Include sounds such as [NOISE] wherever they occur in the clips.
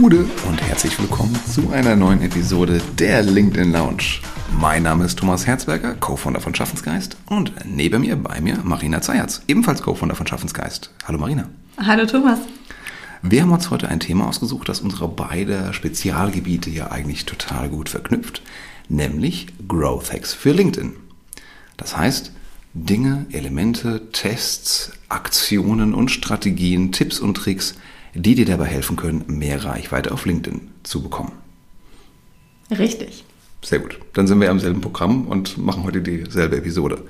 Gude und herzlich willkommen zu einer neuen Episode der LinkedIn Lounge. Mein Name ist Thomas Herzberger, Co-Founder von Schaffensgeist und neben mir, bei mir, Marina Zayatz, ebenfalls Co-Founder von Schaffensgeist. Hallo Marina. Hallo Thomas. Wir haben uns heute ein Thema ausgesucht, das unsere beiden Spezialgebiete hier eigentlich total gut verknüpft, nämlich Growth Hacks für LinkedIn. Das heißt, Dinge, Elemente, Tests, Aktionen und Strategien, Tipps und Tricks, die dir dabei helfen können, mehr Reichweite auf LinkedIn zu bekommen. Richtig. Sehr gut. Dann sind wir im selben Programm und machen heute dieselbe Episode.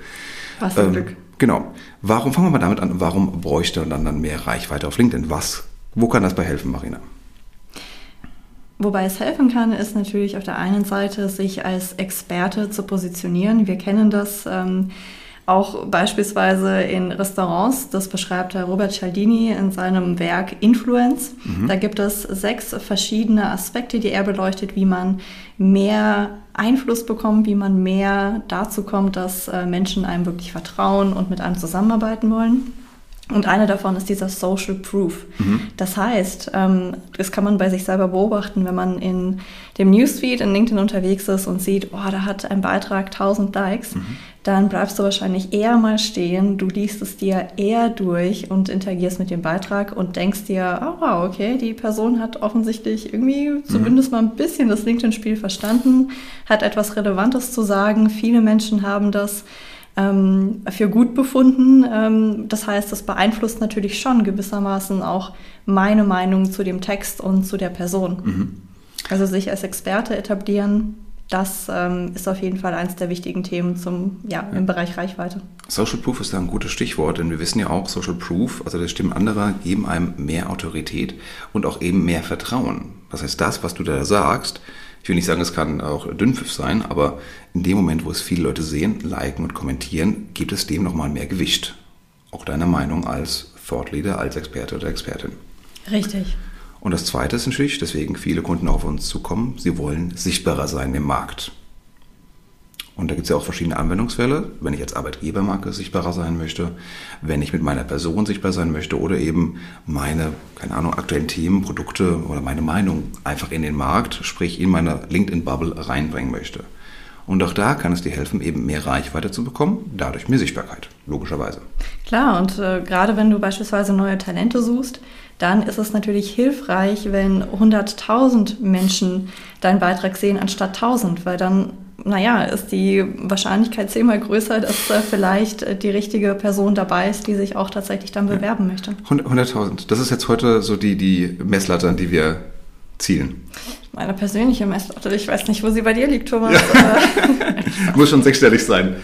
Was zum ähm, Glück. Genau. Warum fangen wir mal damit an? Warum bräuchte man dann mehr Reichweite auf LinkedIn? Was? Wo kann das bei helfen, Marina? Wobei es helfen kann, ist natürlich auf der einen Seite, sich als Experte zu positionieren. Wir kennen das. Ähm, auch beispielsweise in Restaurants, das beschreibt Herr Robert Cialdini in seinem Werk Influence. Mhm. Da gibt es sechs verschiedene Aspekte, die er beleuchtet, wie man mehr Einfluss bekommt, wie man mehr dazu kommt, dass äh, Menschen einem wirklich vertrauen und mit einem zusammenarbeiten wollen. Und eine davon ist dieser Social Proof. Mhm. Das heißt, ähm, das kann man bei sich selber beobachten, wenn man in dem Newsfeed in LinkedIn unterwegs ist und sieht, oh, da hat ein Beitrag 1000 Likes, mhm. Dann bleibst du wahrscheinlich eher mal stehen, du liest es dir eher durch und interagierst mit dem Beitrag und denkst dir, oh wow, okay, die Person hat offensichtlich irgendwie mhm. zumindest mal ein bisschen das LinkedIn-Spiel verstanden, hat etwas Relevantes zu sagen. Viele Menschen haben das ähm, für gut befunden. Ähm, das heißt, das beeinflusst natürlich schon gewissermaßen auch meine Meinung zu dem Text und zu der Person. Mhm. Also sich als Experte etablieren, das ähm, ist auf jeden Fall eines der wichtigen Themen zum, ja, im Bereich Reichweite. Social Proof ist da ein gutes Stichwort, denn wir wissen ja auch, Social Proof, also das Stimmen anderer, geben einem mehr Autorität und auch eben mehr Vertrauen. Das heißt, das, was du da sagst, ich will nicht sagen, es kann auch Dünnpfiff sein, aber in dem Moment, wo es viele Leute sehen, liken und kommentieren, gibt es dem nochmal mehr Gewicht. Auch deiner Meinung als Thought Leader, als Experte oder Expertin. Richtig. Und das Zweite ist natürlich, deswegen viele Kunden auf uns zukommen, sie wollen sichtbarer sein im Markt. Und da gibt es ja auch verschiedene Anwendungsfälle, wenn ich als Arbeitgebermarke sichtbarer sein möchte, wenn ich mit meiner Person sichtbar sein möchte oder eben meine, keine Ahnung, aktuellen Themen, Produkte oder meine Meinung einfach in den Markt, sprich in meine LinkedIn-Bubble reinbringen möchte. Und auch da kann es dir helfen, eben mehr Reichweite zu bekommen, dadurch mehr Sichtbarkeit, logischerweise. Klar, und äh, gerade wenn du beispielsweise neue Talente suchst, dann ist es natürlich hilfreich, wenn 100.000 Menschen deinen Beitrag sehen anstatt 1000, weil dann naja, ist die Wahrscheinlichkeit zehnmal größer, dass äh, vielleicht äh, die richtige Person dabei ist, die sich auch tatsächlich dann bewerben ja. möchte. 100.000. Das ist jetzt heute so die, die Messlatte, an die wir zielen. Meine persönliche Messlatte. Ich weiß nicht, wo sie bei dir liegt, Thomas. Ja. [LAUGHS] Muss schon sechsstellig sein.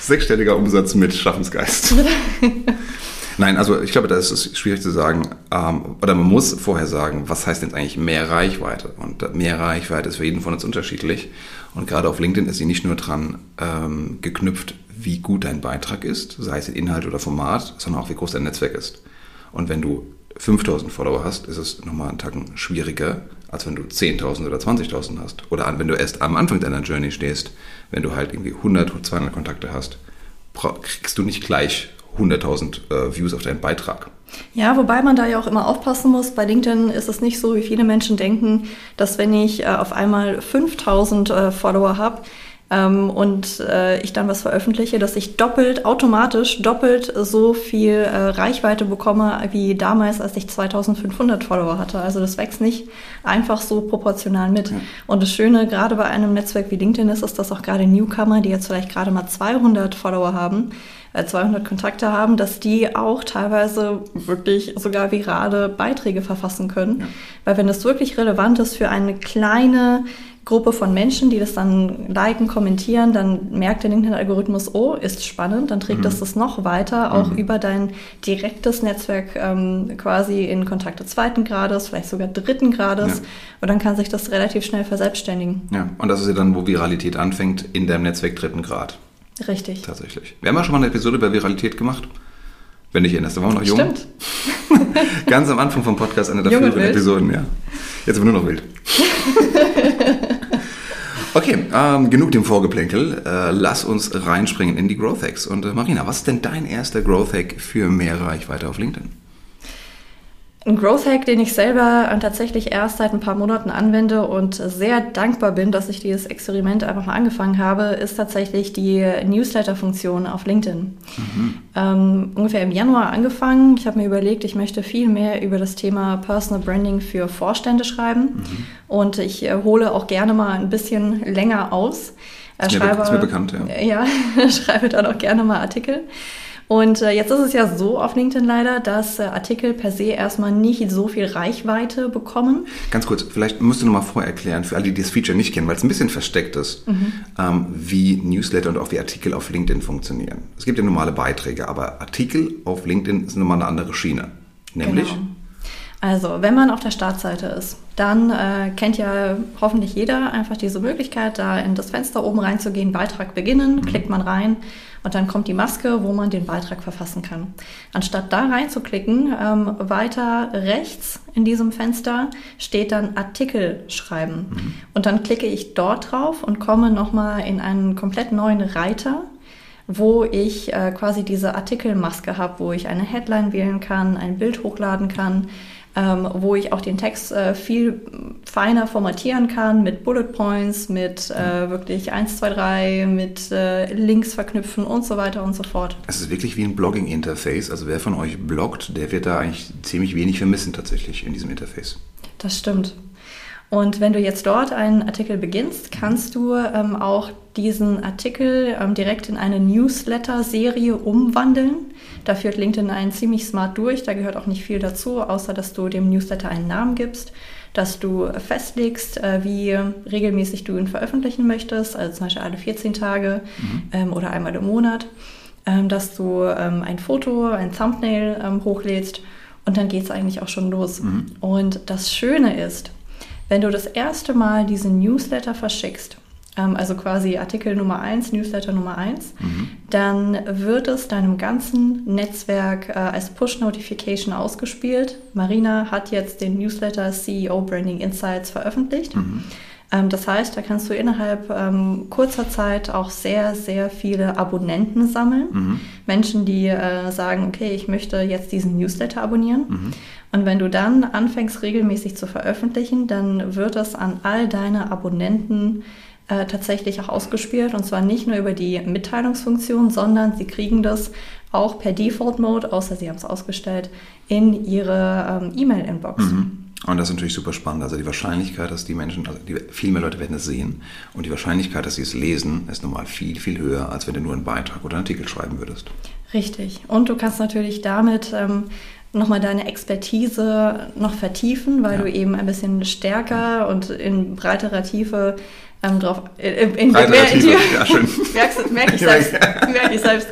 Sechsstelliger Umsatz mit Schaffensgeist. [LAUGHS] Nein, also ich glaube, das ist schwierig zu sagen. Ähm, oder man muss vorher sagen, was heißt denn eigentlich mehr Reichweite? Und mehr Reichweite ist für jeden von uns unterschiedlich. Und gerade auf LinkedIn ist sie nicht nur dran ähm, geknüpft, wie gut dein Beitrag ist, sei es in Inhalt oder Format, sondern auch wie groß dein Netzwerk ist. Und wenn du 5000 Follower hast, ist es nochmal einen Tacken schwieriger, als wenn du 10.000 oder 20.000 hast. Oder wenn du erst am Anfang deiner Journey stehst, wenn du halt irgendwie 100, 200 Kontakte hast, kriegst du nicht gleich 100.000 äh, Views auf deinen Beitrag. Ja, wobei man da ja auch immer aufpassen muss. Bei LinkedIn ist es nicht so, wie viele Menschen denken, dass wenn ich äh, auf einmal 5000 äh, Follower habe, ähm, und äh, ich dann was veröffentliche, dass ich doppelt, automatisch doppelt so viel äh, Reichweite bekomme wie damals, als ich 2500 Follower hatte. Also das wächst nicht einfach so proportional mit. Ja. Und das Schöne gerade bei einem Netzwerk wie LinkedIn ist, ist, dass auch gerade Newcomer, die jetzt vielleicht gerade mal 200 Follower haben, 200 äh, Kontakte haben, dass die auch teilweise wirklich sogar virale Beiträge verfassen können. Ja. Weil wenn es wirklich relevant ist für eine kleine Gruppe von Menschen, die das dann liken, kommentieren, dann merkt der LinkedIn-Algorithmus, oh, ist spannend, dann trägt mhm. das das noch weiter, auch mhm. über dein direktes Netzwerk ähm, quasi in Kontakte zweiten Grades, vielleicht sogar dritten Grades. Ja. Und dann kann sich das relativ schnell verselbstständigen. Ja, und das ist ja dann, wo Viralität anfängt, in deinem Netzwerk dritten Grad. Richtig. Tatsächlich. Wir haben ja schon mal eine Episode über Viralität gemacht. Wenn dich erinnerst, da waren wir noch jung. Stimmt. [LAUGHS] Ganz am Anfang vom Podcast, eine der früheren Episoden, ja. Jetzt sind wir nur noch wild. [LAUGHS] Okay, ähm, genug dem Vorgeplänkel. Äh, lass uns reinspringen in die Growth Hacks. Und äh, Marina, was ist denn dein erster Growth Hack für mehr Reichweite auf LinkedIn? Ein Growth Hack, den ich selber äh, tatsächlich erst seit ein paar Monaten anwende und sehr dankbar bin, dass ich dieses Experiment einfach mal angefangen habe, ist tatsächlich die Newsletter-Funktion auf LinkedIn. Mhm. Ähm, ungefähr im Januar angefangen. Ich habe mir überlegt, ich möchte viel mehr über das Thema Personal Branding für Vorstände schreiben mhm. und ich äh, hole auch gerne mal ein bisschen länger aus. Äh, ist, schreibe, mir, ist mir bekannt, ja. Ja, [LAUGHS] schreibe dann auch gerne mal Artikel. Und äh, jetzt ist es ja so auf LinkedIn leider, dass äh, Artikel per se erstmal nicht so viel Reichweite bekommen. Ganz kurz, vielleicht musst du noch mal vorher erklären, für alle, die das Feature nicht kennen, weil es ein bisschen versteckt ist, mhm. ähm, wie Newsletter und auch wie Artikel auf LinkedIn funktionieren. Es gibt ja normale Beiträge, aber Artikel auf LinkedIn ist nochmal eine andere Schiene. Nämlich? Genau. Also, wenn man auf der Startseite ist, dann äh, kennt ja hoffentlich jeder einfach diese Möglichkeit, da in das Fenster oben reinzugehen, Beitrag beginnen, mhm. klickt man rein und dann kommt die Maske, wo man den Beitrag verfassen kann. Anstatt da reinzuklicken, ähm, weiter rechts in diesem Fenster steht dann Artikel schreiben. Mhm. Und dann klicke ich dort drauf und komme nochmal in einen komplett neuen Reiter wo ich äh, quasi diese Artikelmaske habe, wo ich eine Headline wählen kann, ein Bild hochladen kann, ähm, wo ich auch den Text äh, viel feiner formatieren kann mit Bullet Points, mit äh, wirklich 1, 2, 3, mit äh, Links verknüpfen und so weiter und so fort. Es ist wirklich wie ein Blogging-Interface. Also wer von euch bloggt, der wird da eigentlich ziemlich wenig vermissen tatsächlich in diesem Interface. Das stimmt. Und wenn du jetzt dort einen Artikel beginnst, kannst du ähm, auch diesen Artikel ähm, direkt in eine Newsletter-Serie umwandeln. Da führt LinkedIn einen ziemlich smart durch. Da gehört auch nicht viel dazu, außer dass du dem Newsletter einen Namen gibst, dass du festlegst, äh, wie regelmäßig du ihn veröffentlichen möchtest, also zum Beispiel alle 14 Tage mhm. ähm, oder einmal im Monat, ähm, dass du ähm, ein Foto, ein Thumbnail hochlädst und dann geht es eigentlich auch schon los. Mhm. Und das Schöne ist, wenn du das erste Mal diesen Newsletter verschickst, also quasi Artikel Nummer 1, Newsletter Nummer 1, mhm. dann wird es deinem ganzen Netzwerk äh, als Push-Notification ausgespielt. Marina hat jetzt den Newsletter CEO Branding Insights veröffentlicht. Mhm. Ähm, das heißt, da kannst du innerhalb ähm, kurzer Zeit auch sehr, sehr viele Abonnenten sammeln. Mhm. Menschen, die äh, sagen, okay, ich möchte jetzt diesen Newsletter abonnieren. Mhm. Und wenn du dann anfängst, regelmäßig zu veröffentlichen, dann wird es an all deine Abonnenten äh, tatsächlich auch ausgespielt. Und zwar nicht nur über die Mitteilungsfunktion, sondern sie kriegen das auch per Default-Mode, außer sie haben es ausgestellt, in ihre ähm, E-Mail-Inbox. Mhm. Und das ist natürlich super spannend. Also die Wahrscheinlichkeit, dass die Menschen, also die, viel mehr Leute werden es sehen und die Wahrscheinlichkeit, dass sie es lesen, ist normal viel, viel höher, als wenn du nur einen Beitrag oder einen Artikel schreiben würdest. Richtig. Und du kannst natürlich damit ähm, nochmal deine Expertise noch vertiefen, weil ja. du eben ein bisschen stärker und in breiterer Tiefe ähm, drauf äh, in, in mehr Tiefe, [LAUGHS] ja, schön. merkst, merk ich [LAUGHS] selbst, merk ich selbst,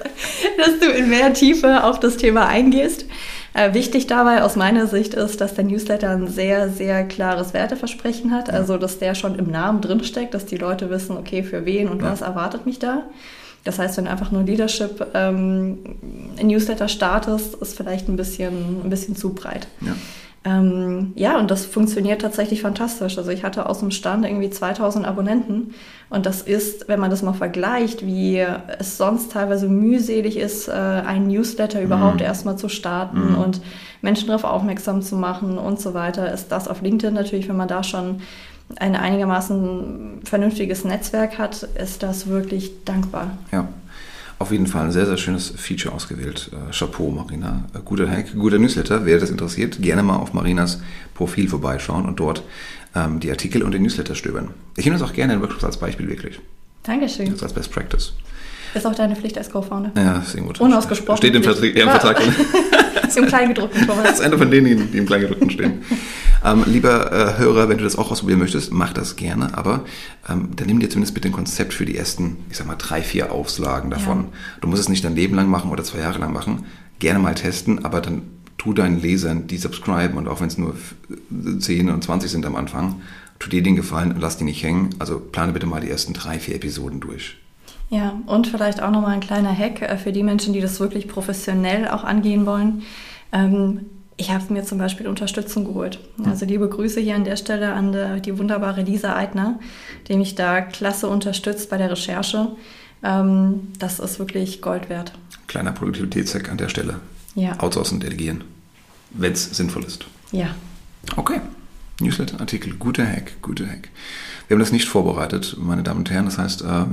dass du in mehr Tiefe auf das Thema eingehst. Äh, wichtig dabei aus meiner Sicht ist, dass der Newsletter ein sehr, sehr klares Werteversprechen hat, also dass der schon im Namen drinsteckt, dass die Leute wissen, okay, für wen und ja. was erwartet mich da. Das heißt, wenn du einfach nur Leadership ähm, Newsletter startest, ist vielleicht ein bisschen, ein bisschen zu breit. Ja. Ähm, ja, und das funktioniert tatsächlich fantastisch. Also ich hatte aus dem Stand irgendwie 2000 Abonnenten und das ist, wenn man das mal vergleicht, wie es sonst teilweise mühselig ist, äh, einen Newsletter überhaupt mhm. erstmal zu starten mhm. und Menschen darauf aufmerksam zu machen und so weiter, ist das auf LinkedIn natürlich, wenn man da schon ein einigermaßen vernünftiges Netzwerk hat, ist das wirklich dankbar. Ja. Auf jeden Fall ein sehr, sehr schönes Feature ausgewählt. Äh, Chapeau, Marina. Äh, guter Hack, guter Newsletter. Wer das interessiert, gerne mal auf Marinas Profil vorbeischauen und dort ähm, die Artikel und den Newsletter stöbern. Ich nehme das auch gerne in Workshops als Beispiel, wirklich. Dankeschön. Das als Best Practice. Ist auch deine Pflicht als Co-Founder. Ja, irgendwo drin. Unausgesprochen. Steht im, Vertrag. Ja, im Vertrag. [LAUGHS] [LAUGHS] Im Kleingedruckten, Thomas. Das ist einer von denen, die im Kleingedruckten stehen. ähm, lieber äh, Hörer, wenn du das auch ausprobieren möchtest, mach das gerne, aber ähm, dann nimm dir zumindest bitte ein Konzept für die ersten, ich sag mal, drei, vier Auflagen davon. Ja. Du musst es nicht dein Leben lang machen oder zwei Jahre lang machen. Gerne mal testen, aber dann tu deinen Lesern, die subscriben und auch wenn es nur 10 und 20 sind am Anfang, tu dir den Gefallen und lass die nicht hängen. Also plane bitte mal die ersten drei, vier Episoden durch. Ja, und vielleicht auch nochmal ein kleiner Hack äh, für die Menschen, die das wirklich professionell auch angehen wollen. Ähm, ich habe mir zum Beispiel Unterstützung geholt. Also liebe Grüße hier an der Stelle an die wunderbare Lisa Eitner, die mich da klasse unterstützt bei der Recherche. Ähm, das ist wirklich Gold wert. Kleiner Produktivitätshack an der Stelle. Ja. Outsourcen, delegieren, wenn es sinnvoll ist. Ja. Okay. Newsletter-Artikel, guter Hack, guter Hack. Wir haben das nicht vorbereitet, meine Damen und Herren. Das heißt, äh,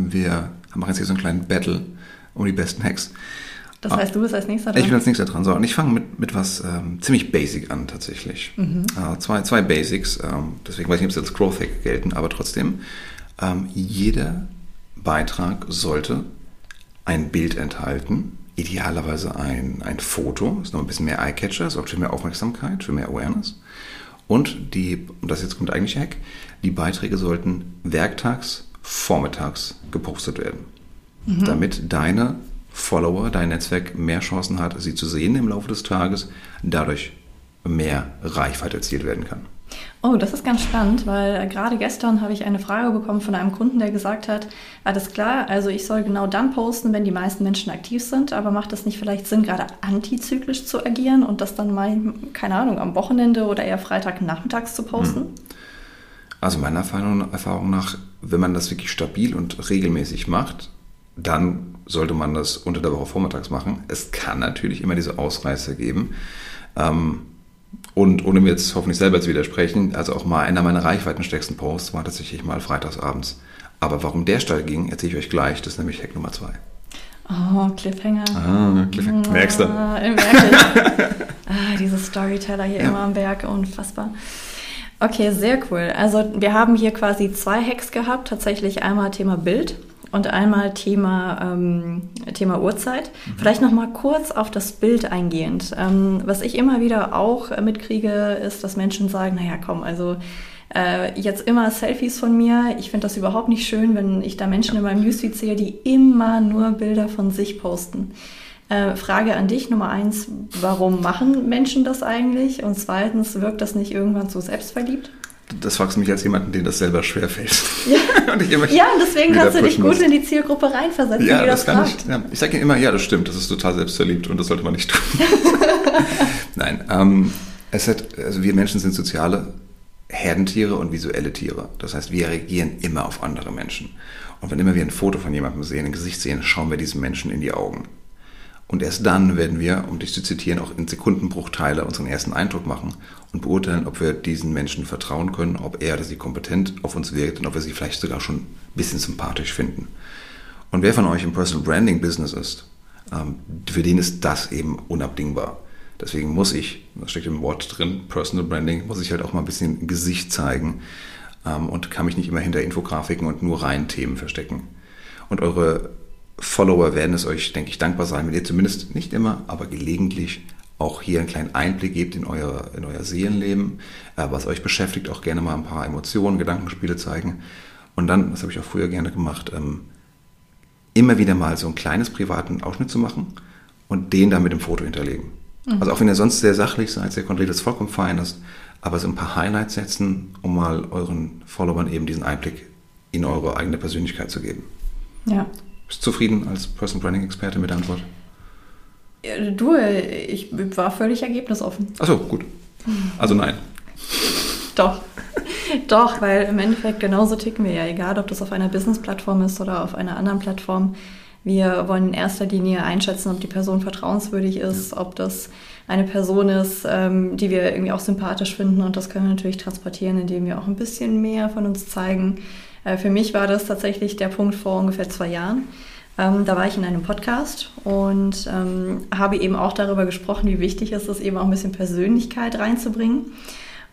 wir machen jetzt hier so einen kleinen Battle um die besten Hacks. Das heißt, du bist als nächster dran? Ich bin als nächster dran. So, und ich fange mit, mit was ähm, ziemlich basic an, tatsächlich. Mhm. Äh, zwei, zwei Basics. Ähm, deswegen weiß ich nicht, ob sie als Growth Hack gelten, aber trotzdem. Ähm, jeder Beitrag sollte ein Bild enthalten, idealerweise ein, ein Foto, ist noch ein bisschen mehr Eye-Catcher, sorgt für mehr Aufmerksamkeit, für mehr Awareness. Und die, und das jetzt kommt eigentlich Hack, die Beiträge sollten werktags, vormittags gepostet werden. Mhm. Damit deine Follower, dein Netzwerk mehr Chancen hat, sie zu sehen im Laufe des Tages, dadurch mehr Reichweite erzielt werden kann. Oh, das ist ganz spannend, weil äh, gerade gestern habe ich eine Frage bekommen von einem Kunden, der gesagt hat, alles klar, also ich soll genau dann posten, wenn die meisten Menschen aktiv sind, aber macht es nicht vielleicht Sinn, gerade antizyklisch zu agieren und das dann mal, keine Ahnung, am Wochenende oder eher Freitagnachmittags zu posten? Hm. Also meiner Erfahrung nach, wenn man das wirklich stabil und regelmäßig macht, dann sollte man das unter der Woche vormittags machen. Es kann natürlich immer diese Ausreißer geben. Ähm, und ohne mir jetzt hoffentlich selber zu widersprechen, also auch mal einer meiner reichweitenstärksten Posts war tatsächlich mal freitagsabends. Aber warum der steil ging, erzähle ich euch gleich. Das ist nämlich Hack Nummer zwei. Oh, Cliffhanger. Ah, Cliffhanger. Merkst du? Ah, [LAUGHS] ah, diese Storyteller hier ja. immer am Berg, unfassbar. Okay, sehr cool. Also wir haben hier quasi zwei Hacks gehabt. Tatsächlich einmal Thema Bild und einmal Thema, ähm, Thema Uhrzeit. Mhm. Vielleicht noch mal kurz auf das Bild eingehend. Ähm, was ich immer wieder auch mitkriege, ist, dass Menschen sagen, naja, komm, also äh, jetzt immer Selfies von mir. Ich finde das überhaupt nicht schön, wenn ich da Menschen in meinem Newsfeed sehe, die immer nur Bilder von sich posten. Äh, Frage an dich Nummer eins, warum machen Menschen das eigentlich? Und zweitens, wirkt das nicht irgendwann zu selbstverliebt? das fragst du mich als jemanden, dem das selber schwerfällt. Ja, [LAUGHS] und, ja, und deswegen kannst du dich gut in die Zielgruppe reinversetzen, ja, die das, das kann fragt. Ich, ja. ich sage immer, ja, das stimmt, das ist total selbstverliebt und das sollte man nicht tun. [LAUGHS] Nein, ähm, es hat, also wir Menschen sind soziale Herdentiere und visuelle Tiere. Das heißt, wir reagieren immer auf andere Menschen. Und wenn immer wir ein Foto von jemandem sehen, ein Gesicht sehen, schauen wir diesem Menschen in die Augen. Und erst dann werden wir, um dich zu zitieren, auch in Sekundenbruchteile unseren ersten Eindruck machen und beurteilen, ob wir diesen Menschen vertrauen können, ob er oder sie kompetent auf uns wirkt und ob wir sie vielleicht sogar schon ein bisschen sympathisch finden. Und wer von euch im Personal Branding Business ist, ähm, für den ist das eben unabdingbar. Deswegen muss ich, das steckt im Wort drin, Personal Branding, muss ich halt auch mal ein bisschen Gesicht zeigen ähm, und kann mich nicht immer hinter Infografiken und nur rein Themen verstecken. Und eure Follower werden es euch, denke ich, dankbar sein, wenn ihr zumindest nicht immer, aber gelegentlich auch hier einen kleinen Einblick gebt in euer, in euer Seelenleben, äh, was euch beschäftigt, auch gerne mal ein paar Emotionen, Gedankenspiele zeigen. Und dann, das habe ich auch früher gerne gemacht, ähm, immer wieder mal so ein kleines privaten Ausschnitt zu machen und den dann mit dem Foto hinterlegen. Mhm. Also auch wenn ihr sonst sehr sachlich seid, sehr konkret, ist vollkommen fein ist, aber so ein paar Highlights setzen, um mal euren Followern eben diesen Einblick in eure eigene Persönlichkeit zu geben. Ja, bist du zufrieden als Person Branding Experte mit der Antwort? Du, ich war völlig ergebnisoffen. Achso, gut. Also nein. [LAUGHS] Doch. [LAUGHS] Doch, weil im Endeffekt genauso ticken wir ja, egal ob das auf einer Business-Plattform ist oder auf einer anderen Plattform. Wir wollen in erster Linie einschätzen, ob die Person vertrauenswürdig ist, ja. ob das eine Person ist, ähm, die wir irgendwie auch sympathisch finden. Und das können wir natürlich transportieren, indem wir auch ein bisschen mehr von uns zeigen, äh, für mich war das tatsächlich der Punkt vor ungefähr zwei Jahren. Ähm, da war ich in einem Podcast und ähm, habe eben auch darüber gesprochen, wie wichtig es ist, eben auch ein bisschen Persönlichkeit reinzubringen.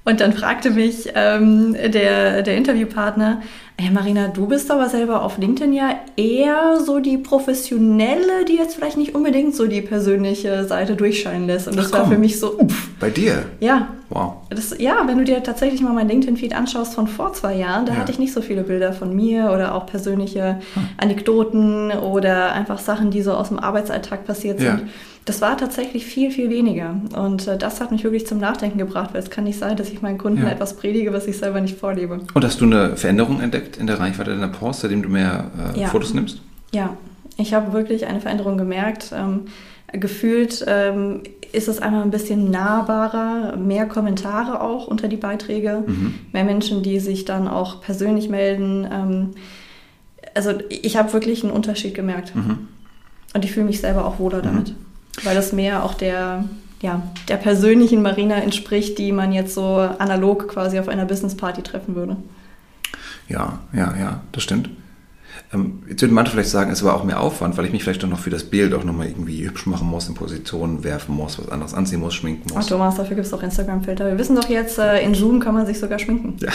Und dann fragte mich ähm, der, der Interviewpartner, hey Marina, du bist aber selber auf LinkedIn ja eher so die professionelle, die jetzt vielleicht nicht unbedingt so die persönliche Seite durchscheinen lässt. Und das Ach, war für mich so, uff. Bei dir? Ja. Wow. Das, ja, wenn du dir tatsächlich mal mein LinkedIn-Feed anschaust von vor zwei Jahren, da ja. hatte ich nicht so viele Bilder von mir oder auch persönliche hm. Anekdoten oder einfach Sachen, die so aus dem Arbeitsalltag passiert ja. sind. Das war tatsächlich viel, viel weniger. Und äh, das hat mich wirklich zum Nachdenken gebracht, weil es kann nicht sein, dass ich meinen Kunden ja. etwas predige, was ich selber nicht vorlebe. Und hast du eine Veränderung entdeckt in der Reichweite deiner Posts, seitdem du mehr äh, ja. Fotos nimmst? Ja, ich habe wirklich eine Veränderung gemerkt. Ähm, gefühlt ähm, ist es einmal ein bisschen nahbarer, mehr Kommentare auch unter die Beiträge, mhm. mehr Menschen, die sich dann auch persönlich melden. Ähm, also ich habe wirklich einen Unterschied gemerkt. Mhm. Und ich fühle mich selber auch wohler damit. Mhm weil das mehr auch der, ja, der persönlichen Marina entspricht, die man jetzt so analog quasi auf einer Business-Party treffen würde. Ja, ja, ja, das stimmt. Ähm, jetzt würden manche vielleicht sagen, es war auch mehr Aufwand, weil ich mich vielleicht doch noch für das Bild auch nochmal irgendwie hübsch machen muss, in Positionen werfen muss, was anderes anziehen muss, schminken muss. Ach Thomas, dafür gibt es auch Instagram-Filter. Wir wissen doch jetzt, äh, in Zoom kann man sich sogar schminken. Ja.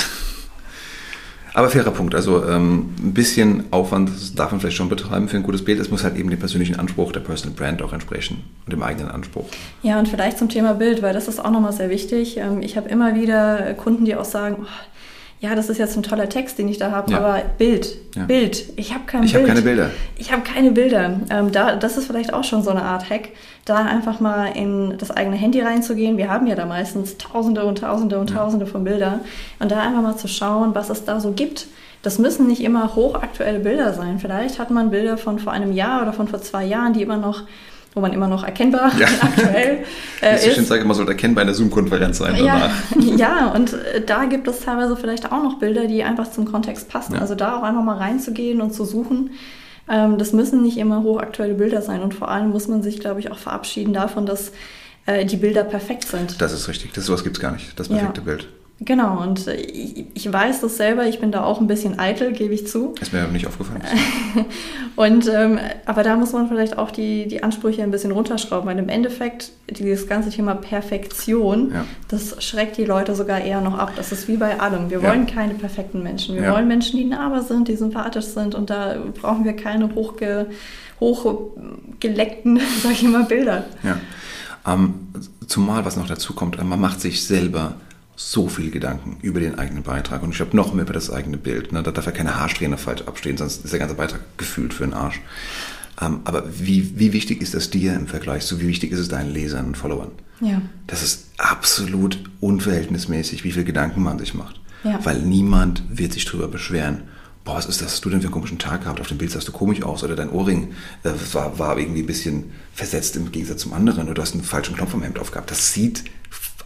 Aber fairer Punkt. Also ähm, ein bisschen Aufwand darf man vielleicht schon betreiben für ein gutes Bild. Es muss halt eben dem persönlichen Anspruch der Personal Brand auch entsprechen und dem eigenen Anspruch. Ja, und vielleicht zum Thema Bild, weil das ist auch nochmal sehr wichtig. Ähm, ich habe immer wieder Kunden, die auch sagen, oh, ja, das ist jetzt ein toller Text, den ich da habe, ja. aber Bild, ja. Bild. Ich habe kein ich Bild. Ich habe keine Bilder. Ich habe keine Bilder. Ähm, da, das ist vielleicht auch schon so eine Art Hack, da einfach mal in das eigene Handy reinzugehen. Wir haben ja da meistens Tausende und Tausende und ja. Tausende von Bildern. Und da einfach mal zu schauen, was es da so gibt. Das müssen nicht immer hochaktuelle Bilder sein. Vielleicht hat man Bilder von vor einem Jahr oder von vor zwei Jahren, die immer noch wo man immer noch erkennbar ja. [LAUGHS] aktuell äh, ist. Ich sage immer, sollte erkennbar in der Zoom-Konferenz sein danach. Ja, [LAUGHS] ja, und äh, da gibt es teilweise vielleicht auch noch Bilder, die einfach zum Kontext passen. Ja. Also da auch einfach mal reinzugehen und zu suchen. Ähm, das müssen nicht immer hochaktuelle Bilder sein. Und vor allem muss man sich, glaube ich, auch verabschieden davon, dass äh, die Bilder perfekt sind. Das ist richtig. Das sowas gibt es gar nicht, das perfekte ja. Bild. Genau, und ich, ich, weiß das selber, ich bin da auch ein bisschen eitel, gebe ich zu. Ist mir aber nicht aufgefallen. [LAUGHS] und, ähm, aber da muss man vielleicht auch die, die Ansprüche ein bisschen runterschrauben, weil im Endeffekt dieses ganze Thema Perfektion, ja. das schreckt die Leute sogar eher noch ab. Das ist wie bei allem. Wir ja. wollen keine perfekten Menschen. Wir ja. wollen Menschen, die nahbar sind, die sympathisch sind und da brauchen wir keine hochge, hochgeleckten, [LAUGHS] sag ich mal, Bilder. Ja. Ähm, zumal, was noch dazu kommt, man macht sich selber so viel Gedanken über den eigenen Beitrag und ich habe noch mehr über das eigene Bild. Ne? Da darf ja keine Haarsträhne falsch abstehen, sonst ist der ganze Beitrag gefühlt für den Arsch. Ähm, aber wie, wie wichtig ist das dir im Vergleich zu, wie wichtig ist es deinen Lesern und Followern? Ja. Das ist absolut unverhältnismäßig, wie viel Gedanken man sich macht. Ja. Weil niemand wird sich darüber beschweren, boah, was ist das, du denn für einen komischen Tag gehabt, auf dem Bild sahst du komisch aus oder dein Ohrring äh, war, war irgendwie ein bisschen versetzt im Gegensatz zum anderen oder du hast einen falschen Knopf am Hemd aufgehabt. Das sieht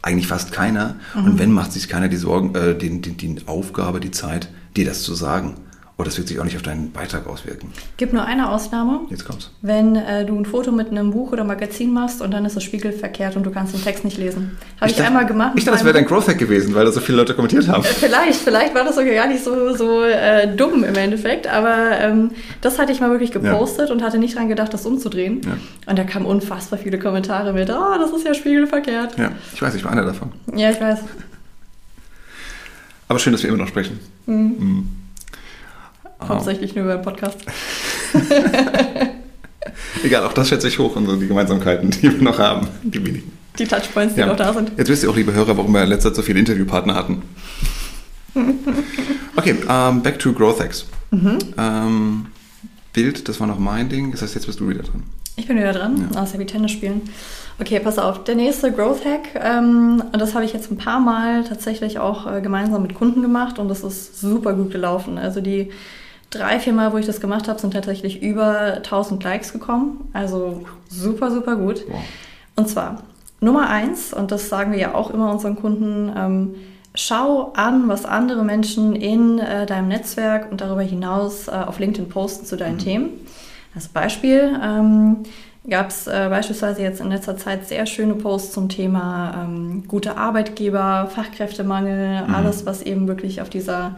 eigentlich fast keiner. Mhm. Und wenn, macht sich keiner die Sorgen, äh, die, die, die Aufgabe, die Zeit, dir das zu sagen. Aber das wird sich auch nicht auf deinen Beitrag auswirken. Gibt nur eine Ausnahme. Jetzt kommt's. Wenn äh, du ein Foto mit einem Buch oder Magazin machst und dann ist das spiegelverkehrt und du kannst den Text nicht lesen. Habe ich, ich einmal gemacht. Ich dachte, das wäre dein Growth Hack gewesen, weil da so viele Leute kommentiert haben. Äh, vielleicht, vielleicht war das sogar gar nicht so, so äh, dumm im Endeffekt, aber ähm, das hatte ich mal wirklich gepostet ja. und hatte nicht dran gedacht, das umzudrehen. Ja. Und da kamen unfassbar viele Kommentare mit, oh, das ist ja spiegelverkehrt. Ja, ich weiß, ich war einer davon. Ja, ich weiß. Aber schön, dass wir immer noch sprechen. Mhm. Mhm. Hauptsächlich nur beim Podcast. [LAUGHS] Egal, auch das schätze ich hoch, unsere die Gemeinsamkeiten, die wir noch haben, die wenigen. Die Touchpoints, die ja. noch da sind. Jetzt wisst ihr auch, liebe Hörer, warum wir in letzter Zeit so viele Interviewpartner hatten. [LAUGHS] Okay, um, ähm, back to Growth Hacks. Mhm. Um, Bild, das war noch mein Ding. Das heißt, jetzt bist du wieder dran. Ich bin wieder dran. Ja. Außer wie Tennis spielen. Okay, pass auf. Der nächste Growth Hack, ähm, und das habe ich jetzt ein paar Mal tatsächlich auch äh, gemeinsam mit Kunden gemacht und das ist super gut gelaufen. Also die drei, vier Mal, wo ich das gemacht habe, sind tatsächlich über 1000 Likes gekommen. Also super, super gut. Wow. Und zwar Nummer eins, und das sagen wir ja auch immer unseren Kunden, ähm, schau an, was andere Menschen in äh, deinem Netzwerk und darüber hinaus äh, auf LinkedIn posten zu deinen mhm. Themen. Als Beispiel ähm, gab es äh, beispielsweise jetzt in letzter Zeit sehr schöne Posts zum Thema ähm, gute Arbeitgeber, Fachkräftemangel, mhm. alles, was eben wirklich auf dieser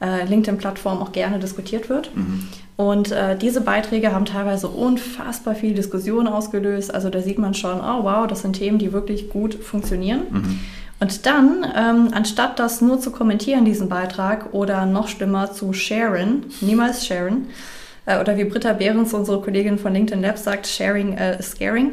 äh, LinkedIn-Plattform auch gerne diskutiert wird. Mhm. Und äh, diese Beiträge haben teilweise unfassbar viel Diskussion ausgelöst. Also da sieht man schon, oh wow, das sind Themen, die wirklich gut funktionieren. Mhm. Und dann, ähm, anstatt das nur zu kommentieren, diesen Beitrag, oder noch schlimmer zu sharen, niemals sharen, äh, oder wie Britta Behrens, unsere Kollegin von LinkedIn Labs, sagt, sharing äh, is scaring,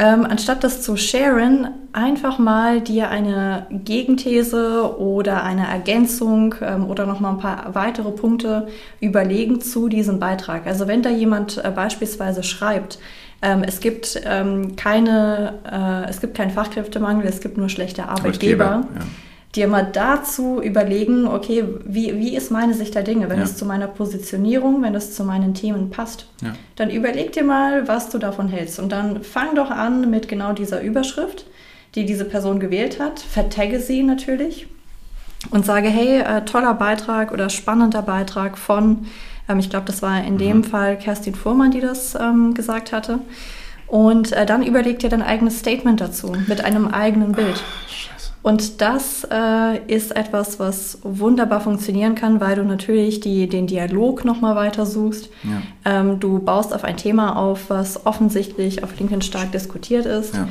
ähm, anstatt das zu sharen, einfach mal dir eine Gegenthese oder eine Ergänzung ähm, oder nochmal ein paar weitere Punkte überlegen zu diesem Beitrag. Also wenn da jemand äh, beispielsweise schreibt, ähm, es gibt ähm, keine, äh, es gibt keinen Fachkräftemangel, es gibt nur schlechte Arbeitgeber. Arbeitgeber ja dir mal dazu überlegen, okay, wie, wie ist meine Sicht der Dinge, wenn ja. es zu meiner Positionierung, wenn es zu meinen Themen passt. Ja. Dann überleg dir mal, was du davon hältst. Und dann fang doch an mit genau dieser Überschrift, die diese Person gewählt hat. Vertagge sie natürlich und sage, hey, äh, toller Beitrag oder spannender Beitrag von, ähm, ich glaube, das war in mhm. dem Fall Kerstin Fuhrmann, die das ähm, gesagt hatte. Und äh, dann überleg dir dein eigenes Statement dazu mit einem eigenen Bild. Scheiße. Und das äh, ist etwas, was wunderbar funktionieren kann, weil du natürlich die, den Dialog nochmal weiter suchst. Ja. Ähm, du baust auf ein Thema auf, was offensichtlich auf LinkedIn stark diskutiert ist. Ja.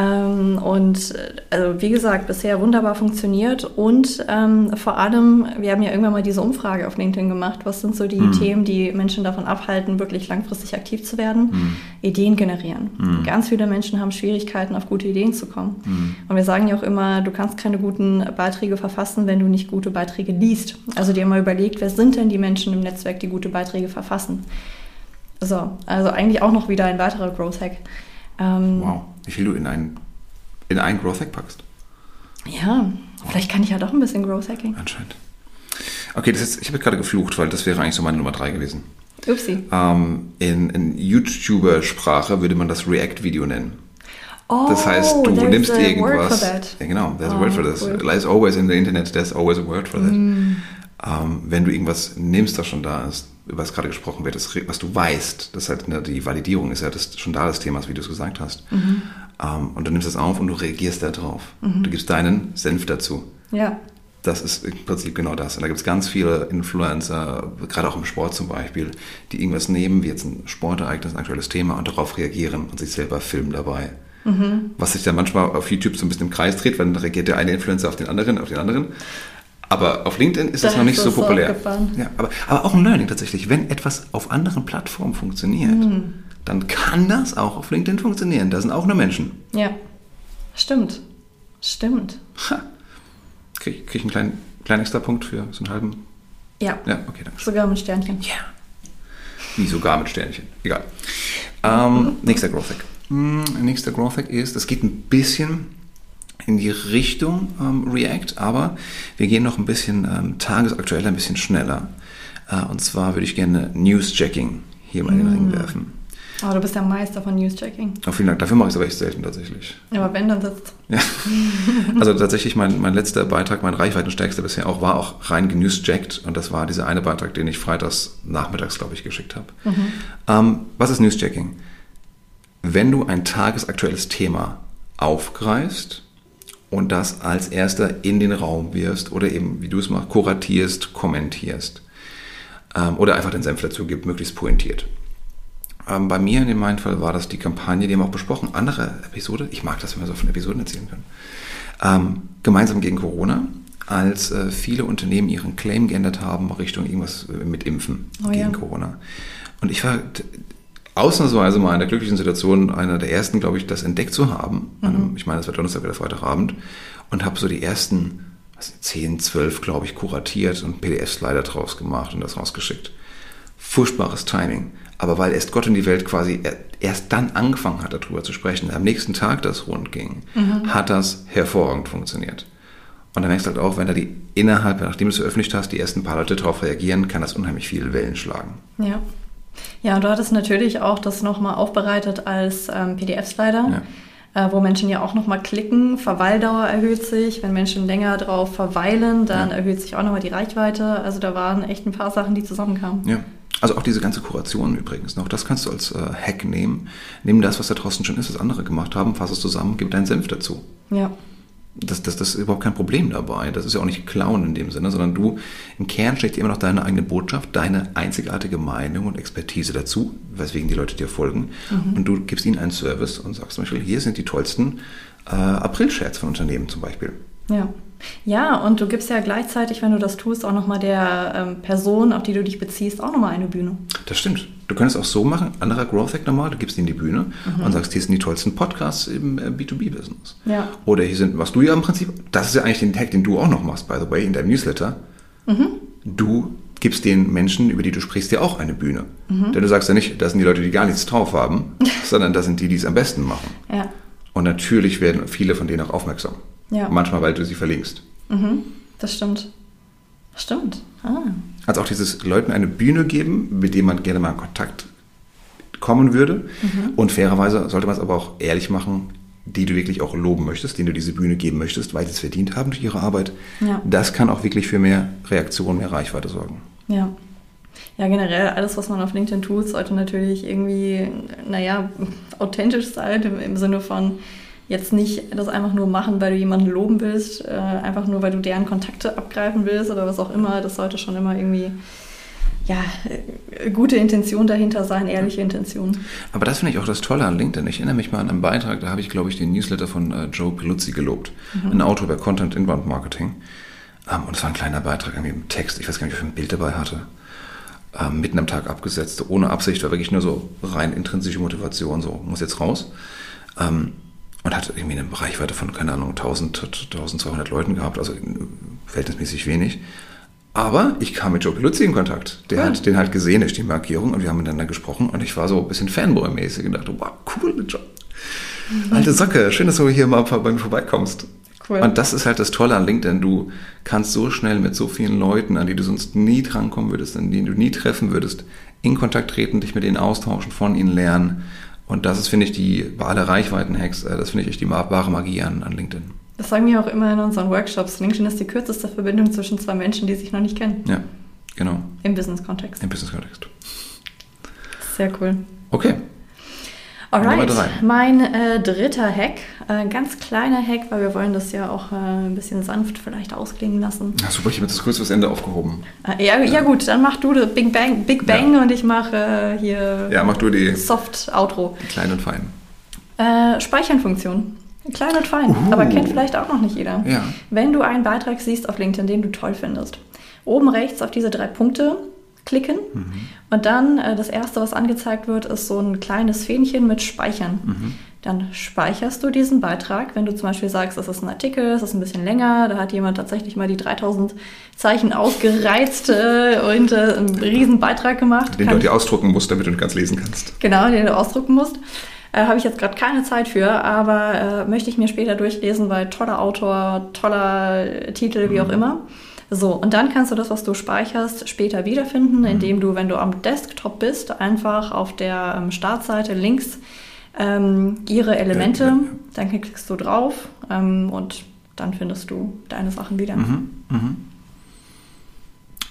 Ähm, und also wie gesagt, bisher wunderbar funktioniert. Und ähm, vor allem, wir haben ja irgendwann mal diese Umfrage auf LinkedIn gemacht. Was sind so die Mhm. Themen, die Menschen davon abhalten, wirklich langfristig aktiv zu werden? Ideen generieren. Mhm. Ganz viele Menschen haben Schwierigkeiten, auf gute Ideen zu kommen. Mhm. Und wir sagen ja auch immer, du kannst keine guten Beiträge verfassen, wenn du nicht gute Beiträge liest. Also dir mal überlegt, wer sind denn die Menschen im Netzwerk, die gute Beiträge verfassen? So, also eigentlich auch noch wieder ein weiterer Growth Hack. Ähm, Wow. Wie viel du in einen, in einen Growth Hack packst. Ja, vielleicht kann ich ja doch ein bisschen Growth Hacking. Anscheinend. Okay, das ist, ich habe gerade geflucht, weil das wäre eigentlich so meine Nummer drei gewesen. Upsi. Ähm, in in YouTuber-Sprache würde man das React-Video nennen. Oh, Das heißt, du there's nimmst irgendwas. Ja, genau, there's a Oh, word for this. cool. Mm. Lies always in the Internet, there's always a word for that. Ähm, wenn du irgendwas nimmst, das schon da ist, über das gerade gesprochen wird, das, was du weißt, das ist halt ne, die Validierung ist ja das, schon da das Thema, wie du es gesagt hast. Mhm. Ähm, und du nimmst das auf und du reagierst darauf. Du gibst deinen Senf dazu. Ja, Das ist im Prinzip genau das. Und da gibt es ganz viele Influencer, gerade auch im Sport zum Beispiel, die irgendwas nehmen, wie jetzt ein Sportereignis, ein aktuelles Thema und darauf reagieren und sich selber filmen dabei. Was sich dann manchmal auf YouTube so ein bisschen im Kreis dreht, weil dann reagiert der eine Influencer auf den anderen, auf den anderen. Aber auf LinkedIn ist Da das noch nicht so populär. Ja, aber, aber auch ein Learning tatsächlich. Wenn etwas auf anderen Plattformen funktioniert, Mhm. dann kann das auch auf LinkedIn funktionieren. Da sind auch nur Menschen. ja. Stimmt. Stimmt. Ha. Krieg, krieg ich einen kleinen, kleinen extra Punkt für so einen halben? Ja. Ja, okay, danke. Sogar mit Sternchen. Ja. Wie sogar mit Sternchen. Egal. Ähm, nächster Growth Hack. Hm, nächster Growth Hack ist, das geht ein bisschen in die Richtung ähm, React, aber wir gehen noch ein bisschen ähm, tagesaktuell, ein bisschen schneller. Äh, und zwar würde ich gerne News-Checking hier mal in den Ring werfen. Oh, du bist der Meister von News-Checking. Oh, vielen Dank. Dafür mache ich es aber echt selten tatsächlich. Aber wenn, dann sitzt. Ja. [LAUGHS] Also tatsächlich mein, mein letzter Beitrag, mein reichweitenstärkster bisher auch, war auch rein genewsjackt und das war dieser eine Beitrag, den ich freitags nachmittags, glaube ich, geschickt habe. Ähm, was ist Newsjacking? Wenn du ein tagesaktuelles Thema aufgreifst und das als erster in den Raum wirfst oder eben, wie du es machst, kuratierst, kommentierst ähm, oder einfach den Senf dazu gibt, möglichst pointiert. Ähm, bei mir in dem meinen Fall war das die Kampagne, die haben wir auch besprochen. Andere Episode, ich mag das, wenn wir so von Episoden erzählen können. Ähm, gemeinsam gegen Corona, als äh, viele Unternehmen ihren Claim geändert haben Richtung irgendwas äh, mit Impfen Oh gegen ja. Corona. Und ich war ausnahmsweise mal in der glücklichen Situation, einer der ersten, glaube ich, das entdeckt zu haben. An einem, ich meine, das war Donnerstag oder Freitagabend. Und habe so die ersten was, 10, 12, glaube ich, kuratiert und PDF-Slider draus gemacht und das rausgeschickt. Furchtbares Timing. Aber weil erst Gott in die Welt quasi er- erst dann angefangen hat, darüber zu sprechen, am nächsten Tag das rund ging, hat das hervorragend funktioniert. Und dann merkst du halt auch, wenn da die innerhalb, nachdem du es veröffentlicht hast, die ersten paar Leute darauf reagieren, kann das unheimlich viele Wellen schlagen. Ja. Ja, und du hattest natürlich auch das nochmal aufbereitet als ähm, PDF-Slider, äh, wo Menschen ja auch nochmal klicken. Verweildauer erhöht sich. Wenn Menschen länger drauf verweilen, dann Ja. erhöht sich auch nochmal die Reichweite. Also da waren echt ein paar Sachen, die zusammenkamen. Ja. Also auch diese ganze Kuration übrigens noch, das kannst du als äh, Hack nehmen. Nimm das, was da draußen schon ist, was andere gemacht haben, fass es zusammen, gib deinen Senf dazu. Ja. Das, das, das ist überhaupt kein Problem dabei. Das ist ja auch nicht Clown in dem Sinne, sondern du, im Kern steckt immer noch deine eigene Botschaft, deine einzigartige Meinung und Expertise dazu, weswegen die Leute dir folgen. Und du gibst ihnen einen Service und sagst zum Beispiel, hier sind die tollsten äh, April-Shares von Unternehmen zum Beispiel. Ja. Ja, und du gibst ja gleichzeitig, wenn du das tust, auch nochmal der ähm, Person, auf die du dich beziehst, auch nochmal eine Bühne. Das stimmt. Du könntest auch so machen, anderer Growth Hack nochmal, du gibst ihnen die Bühne und sagst, hier sind die tollsten Podcasts im äh, B2B-Business. Ja. Oder hier sind, was du ja im Prinzip, das ist ja eigentlich den Hack, den du auch noch machst, by the way, in deinem Newsletter. Du gibst den Menschen, über die du sprichst, ja auch eine Bühne. Denn du sagst ja nicht, das sind die Leute, die gar nichts drauf haben, [LAUGHS] sondern das sind die, die es am besten machen. Ja. Und natürlich werden viele von denen auch aufmerksam. Ja. Manchmal, weil du sie verlinkst. Mhm. Das stimmt. Stimmt. Ah. Also auch dieses Leuten eine Bühne geben, mit dem man gerne mal in Kontakt kommen würde. Und fairerweise sollte man es aber auch ehrlich machen, die du wirklich auch loben möchtest, denen du diese Bühne geben möchtest, weil sie es verdient haben durch ihre Arbeit. Ja. Das kann auch wirklich für mehr Reaktion, mehr Reichweite sorgen. Ja. Ja, generell alles, was man auf LinkedIn tut, sollte natürlich irgendwie, naja, [LAUGHS] authentisch sein im, im Sinne von jetzt nicht das einfach nur machen, weil du jemanden loben willst, äh, einfach nur, weil du deren Kontakte abgreifen willst oder was auch immer. Das sollte schon immer irgendwie ja, äh, gute Intention dahinter sein, ehrliche Intention. Aber das finde ich auch das Tolle an LinkedIn. Ich erinnere mich mal an einen Beitrag, da habe ich, glaube ich, den Newsletter von äh, Joe Peluzzi gelobt. Mhm. Ein Autor über Content Inbound Marketing. Ähm, und es war ein kleiner Beitrag, irgendwie im Text. Ich weiß gar nicht, wie ich ein Bild dabei hatte. Ähm, mitten am Tag abgesetzt, ohne Absicht, war wirklich nur so rein intrinsische Motivation, so, muss jetzt raus. Ähm, und hat irgendwie eine Reichweite von, keine Ahnung, 1000, 1200 Leuten gehabt, also verhältnismäßig wenig. Aber ich kam mit Joe Peluzzi in Kontakt. Der ja. hat den halt gesehen, durch die Markierung, und wir haben miteinander gesprochen und ich war so ein bisschen Fanboy-mäßig und dachte, wow, cool, Joe. Mhm. Alte Socke, schön, dass du hier mal bei mir vorbeikommst. Cool. Und das ist halt das Tolle an LinkedIn. Du kannst so schnell mit so vielen Leuten, an die du sonst nie drankommen würdest, an die du nie treffen würdest, in Kontakt treten, dich mit ihnen austauschen, von ihnen lernen. Und das ist, finde ich, die, bei aller Reichweiten-Hacks, äh, das finde ich echt die wahre Magie an, an LinkedIn. Das sagen wir auch immer in unseren Workshops. LinkedIn ist die kürzeste Verbindung zwischen zwei Menschen, die sich noch nicht kennen. Ja, genau. Im Business-Kontext. Im Business-Kontext. Sehr cool. Okay. Alright, mein äh, dritter Hack, äh, ganz kleiner Hack, weil wir wollen das ja auch äh, ein bisschen sanft vielleicht ausklingen lassen. Ja, super, ich habe das kurz fürs Ende aufgehoben. Äh, ja, ja, gut, dann mach du das Big Bang, Big Bang ja. und ich mache äh, hier ja, mach du die Soft Outro. Klein und fein. Äh, Speichern-Funktion. Klein und fein, uh. aber kennt vielleicht auch noch nicht jeder. Ja. Wenn du einen Beitrag siehst auf LinkedIn, den du toll findest, oben rechts auf diese drei Punkte klicken mhm. und dann äh, das erste, was angezeigt wird, ist so ein kleines Fähnchen mit Speichern. Mhm. Dann speicherst du diesen Beitrag, wenn du zum Beispiel sagst, das ist ein Artikel, das ist ein bisschen länger, da hat jemand tatsächlich mal die 3000 Zeichen ausgereizt äh, und äh, einen riesen Beitrag gemacht. Den Kann du dir ausdrucken musst, damit du ihn ganz lesen kannst. Genau, den du ausdrucken musst. Äh, Habe ich jetzt gerade keine Zeit für, aber äh, möchte ich mir später durchlesen, weil toller Autor, toller Titel, wie mhm. auch immer. So, und dann kannst du das, was du speicherst, später wiederfinden, mhm. indem du, wenn du am Desktop bist, einfach auf der ähm, Startseite links ähm, ihre Elemente, ja, ja. dann klickst du drauf ähm, und dann findest du deine Sachen wieder. Mhm. Mhm.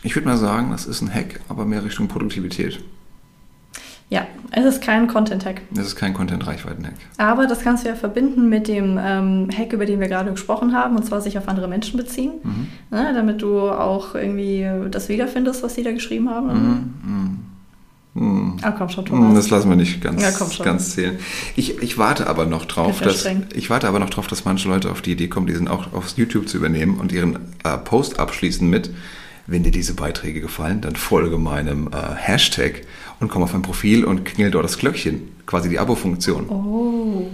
Ich würde mal sagen, das ist ein Hack, aber mehr Richtung Produktivität. Ja, es ist kein Content-Hack. Es ist kein Content-Reichweiten-Hack. Aber das kannst du ja verbinden mit dem ähm, Hack, über den wir gerade gesprochen haben, und zwar sich auf andere Menschen beziehen, mhm. ne, damit du auch irgendwie das wiederfindest, was sie da geschrieben haben. Mhm. Mhm. Mhm. Ah, komm schon, Thomas. Das lassen wir nicht ganz, ja, ganz zählen. Ich, ich warte aber noch drauf, dass, ich warte aber noch drauf, dass manche Leute auf die Idee kommen, diesen auch aufs YouTube zu übernehmen und ihren äh, Post abschließen mit, wenn dir diese Beiträge gefallen, dann folge meinem äh, Hashtag und komm auf mein Profil und klingel dort das Glöckchen, quasi die Abo-Funktion. Oh.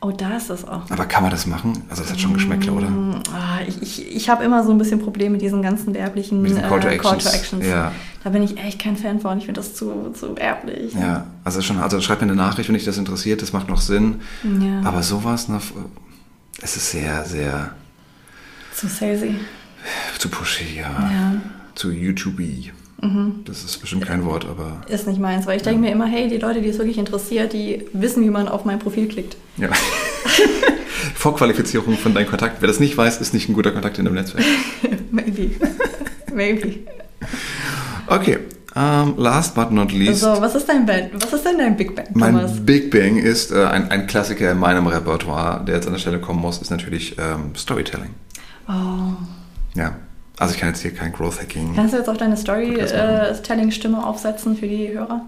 Oh, da ist das auch. Aber kann man das machen? Also das hat schon Geschmäckle, oder? Ah, ich ich, ich habe immer so ein bisschen Probleme mit diesen ganzen werblichen mit Call, to äh, Call, to Actions. Ja. Da bin ich echt kein Fan von. Ich finde das zu, zu erblich. Ja, also schon, also schreib mir eine Nachricht, wenn dich das interessiert, das macht noch Sinn. Ja. Aber sowas, ne, es ist sehr, sehr... Zu salesy. Zu pushy, ja. ja. Zu YouTubey. Mhm. Das ist bestimmt kein Wort, aber. Ist nicht meins, weil ich denke mir immer, hey, die Leute, die es wirklich interessiert, die wissen, wie man auf mein Profil klickt. Ja. [LAUGHS] Vorqualifizierung von deinem Kontakt. Wer das nicht weiß, ist nicht ein guter Kontakt in dem Netzwerk. [LAUGHS] Maybe. Maybe. Okay. Um, last but not least. So, was ist dein Band? Was ist denn dein Big Bang? Thomas? Mein Big Bang ist äh, ein, ein, Klassiker in meinem Repertoire, der jetzt an der Stelle kommen muss, ist natürlich ähm, Storytelling. Oh. Ja. Also ich kann jetzt hier kein Growth Hacking. Kannst du jetzt auch deine Storytelling-Stimme aufsetzen für die Hörer?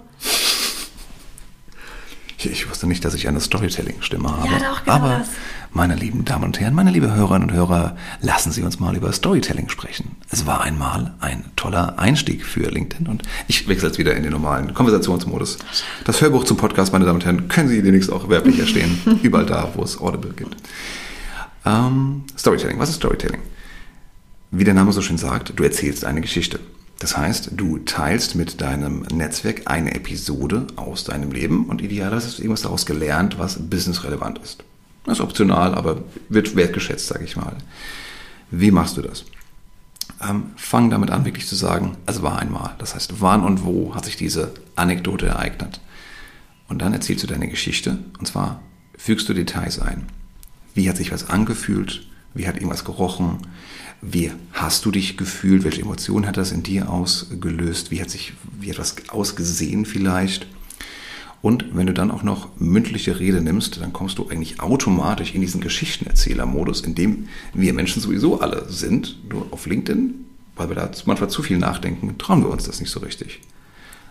Ich, ich, wusste nicht, dass ich eine Storytelling-Stimme habe. Ja, doch, genau Aber das. meine lieben Damen und Herren, meine liebe Hörerinnen und Hörer, lassen Sie uns mal über Storytelling sprechen. Es war einmal ein toller Einstieg für LinkedIn und ich wechsle jetzt wieder in den normalen Konversationsmodus. Das Hörbuch zum Podcast, meine Damen und Herren, können Sie demnächst auch werblich erstehen. [LAUGHS] Überall da, wo es Audible gibt. Ähm, Storytelling. Was ist Storytelling? Wie der Name so schön sagt, du erzählst eine Geschichte. Das heißt, du teilst mit deinem Netzwerk eine Episode aus deinem Leben und idealerweise hast du irgendwas daraus gelernt, was businessrelevant ist. Das ist optional, aber wird wertgeschätzt, sage ich mal. Wie machst du das? Ähm, fang damit an, wirklich zu sagen, es war einmal. Das heißt, wann und wo hat sich diese Anekdote ereignet? Und dann erzählst du deine Geschichte und zwar fügst du Details ein. Wie hat sich was angefühlt? Wie hat irgendwas gerochen? Wie hast du dich gefühlt? Welche Emotionen hat das in dir ausgelöst? Wie hat sich, wie etwas ausgesehen vielleicht? Und wenn du dann auch noch mündliche Rede nimmst, dann kommst du eigentlich automatisch in diesen Geschichtenerzählermodus, in dem wir Menschen sowieso alle sind. Nur auf LinkedIn, weil wir da manchmal zu viel nachdenken, trauen wir uns das nicht so richtig.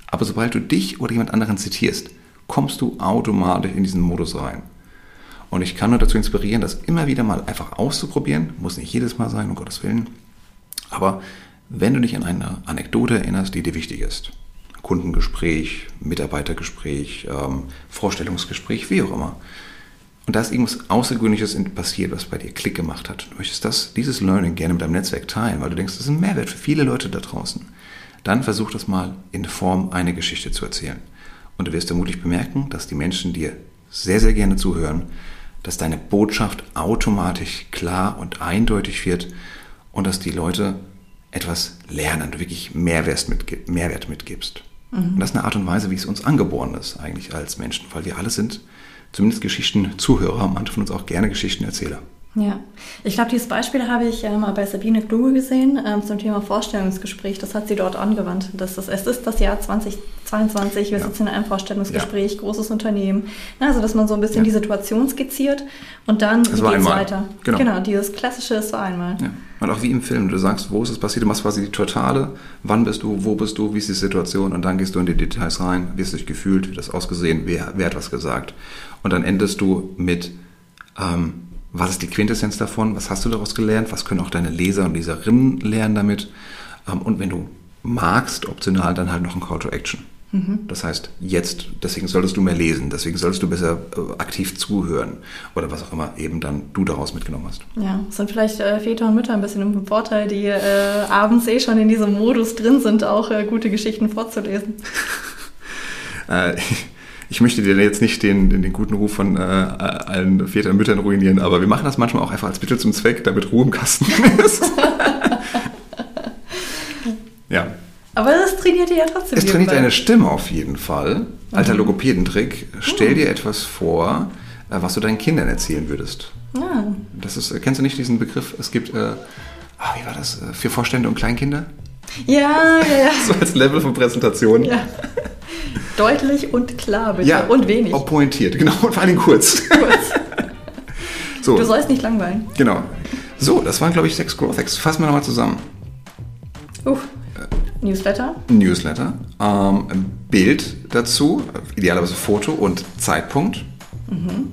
Aber sobald du dich oder jemand anderen zitierst, kommst du automatisch in diesen Modus rein. Und ich kann nur dazu inspirieren, das immer wieder mal einfach auszuprobieren. Muss nicht jedes Mal sein, um Gottes Willen. Aber wenn du dich an eine Anekdote erinnerst, die dir wichtig ist, Kundengespräch, Mitarbeitergespräch, ähm, Vorstellungsgespräch, wie auch immer. Und da ist irgendwas Außergewöhnliches passiert, was bei dir Klick gemacht hat. Du möchtest das, dieses Learning gerne mit deinem Netzwerk teilen, weil du denkst, das ist ein Mehrwert für viele Leute da draußen. Dann versuch das mal in Form einer Geschichte zu erzählen. Und du wirst vermutlich bemerken, dass die Menschen dir sehr, sehr gerne zuhören, dass deine Botschaft automatisch klar und eindeutig wird und dass die Leute etwas lernen, du wirklich Mehrwert, mitge Mehrwert mitgibst. Mhm. Und das ist eine Art und Weise, wie es uns angeboren ist, eigentlich als Menschen, weil wir alle sind zumindest Geschichtenzuhörer, manche von uns auch gerne Geschichtenerzähler. Ja, ich glaube, dieses Beispiel habe ich äh, mal bei Sabine Kluge gesehen ähm, zum Thema Vorstellungsgespräch. Das hat sie dort angewandt. Das ist, es ist das Jahr 2022, wir ja. sitzen in einem Vorstellungsgespräch, ja. großes Unternehmen. Also, dass man so ein bisschen ja. die Situation skizziert und dann geht es weiter. Genau. genau, dieses klassische ist so einmal. Ja. Und auch wie im Film, du sagst, wo ist es passiert, du machst quasi die Totale, wann bist du, wo bist du, wie ist die Situation und dann gehst du in die Details rein, wie hast du dich gefühlt, wie das ausgesehen, wer, wer hat was gesagt. Und dann endest du mit, ähm, was ist die Quintessenz davon, was hast du daraus gelernt, was können auch deine Leser und Leserinnen lernen damit. Ähm, und wenn du magst, optional dann halt noch ein Call to Action. Mhm. Das heißt, jetzt, deswegen solltest du mehr lesen, deswegen solltest du besser äh, aktiv zuhören oder was auch immer eben dann du daraus mitgenommen hast. Ja, sind vielleicht äh, Väter und Mütter ein bisschen im Vorteil, die äh, abends eh schon in diesem Modus drin sind, auch äh, gute Geschichten vorzulesen. [LAUGHS] [LAUGHS] Ich möchte dir jetzt nicht den, den, den guten Ruf von äh, allen Vätern und Müttern ruinieren, aber wir machen das manchmal auch einfach als Mittel zum Zweck, damit Ruhe im Kasten [LAUGHS] ist. [LAUGHS] ja. Aber das trainiert dir ja trotzdem. Es trainiert deine Stimme auf jeden Fall. Alter mhm. Logopädentrick. Stell dir etwas vor, äh, was du deinen Kindern erzählen würdest. Ja. Das ist, äh, kennst du nicht diesen Begriff? Es gibt, äh, ah, wie war das? Äh, für Vorstände und Kleinkinder? Ja, ja, ja. [LAUGHS] so als Level von Präsentation. Ja. Deutlich und klar, bitte. Ja, und wenig. Auch pointiert, genau. Und vor allem kurz. Kurz. [LAUGHS] so. Du sollst nicht langweilen. Genau. So, das waren, glaube ich, sechs Growth Hacks. Fassen wir nochmal zusammen. Uff. Newsletter. Newsletter. Ähm, Bild dazu, idealerweise Foto und Zeitpunkt. Mhm.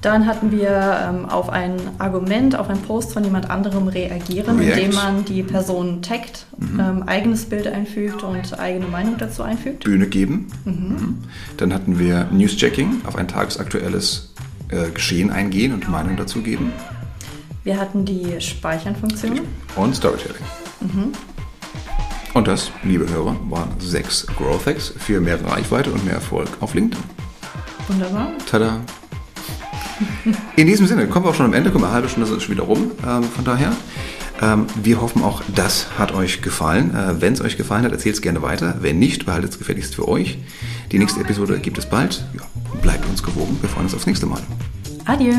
Dann hatten wir ähm, auf ein Argument, auf einen Post von jemand anderem reagieren, React. indem man die Person taggt, mhm. ähm, eigenes Bild einfügt und eigene Meinung dazu einfügt. Bühne geben. Mhm. Mhm. Dann hatten wir News-Checking, auf ein tagesaktuelles äh, Geschehen eingehen und Meinung dazu geben. Wir hatten die Speichern-Funktion. Und Storytelling. Mhm. Und das, liebe Hörer, waren sechs Growth Hacks für mehr Reichweite und mehr Erfolg auf LinkedIn. Wunderbar. Tada! In diesem Sinne, kommen wir auch schon am Ende, kommen wir eine halbe Stunde ist schon wieder rum. Ähm, von daher, ähm, wir hoffen auch, das hat euch gefallen. Äh, Wenn es euch gefallen hat, erzählt es gerne weiter. Wenn nicht, behaltet es gefälligst für euch. Die nächste Episode gibt es bald. Ja, bleibt uns gewogen. Wir freuen uns aufs nächste Mal. Adieu.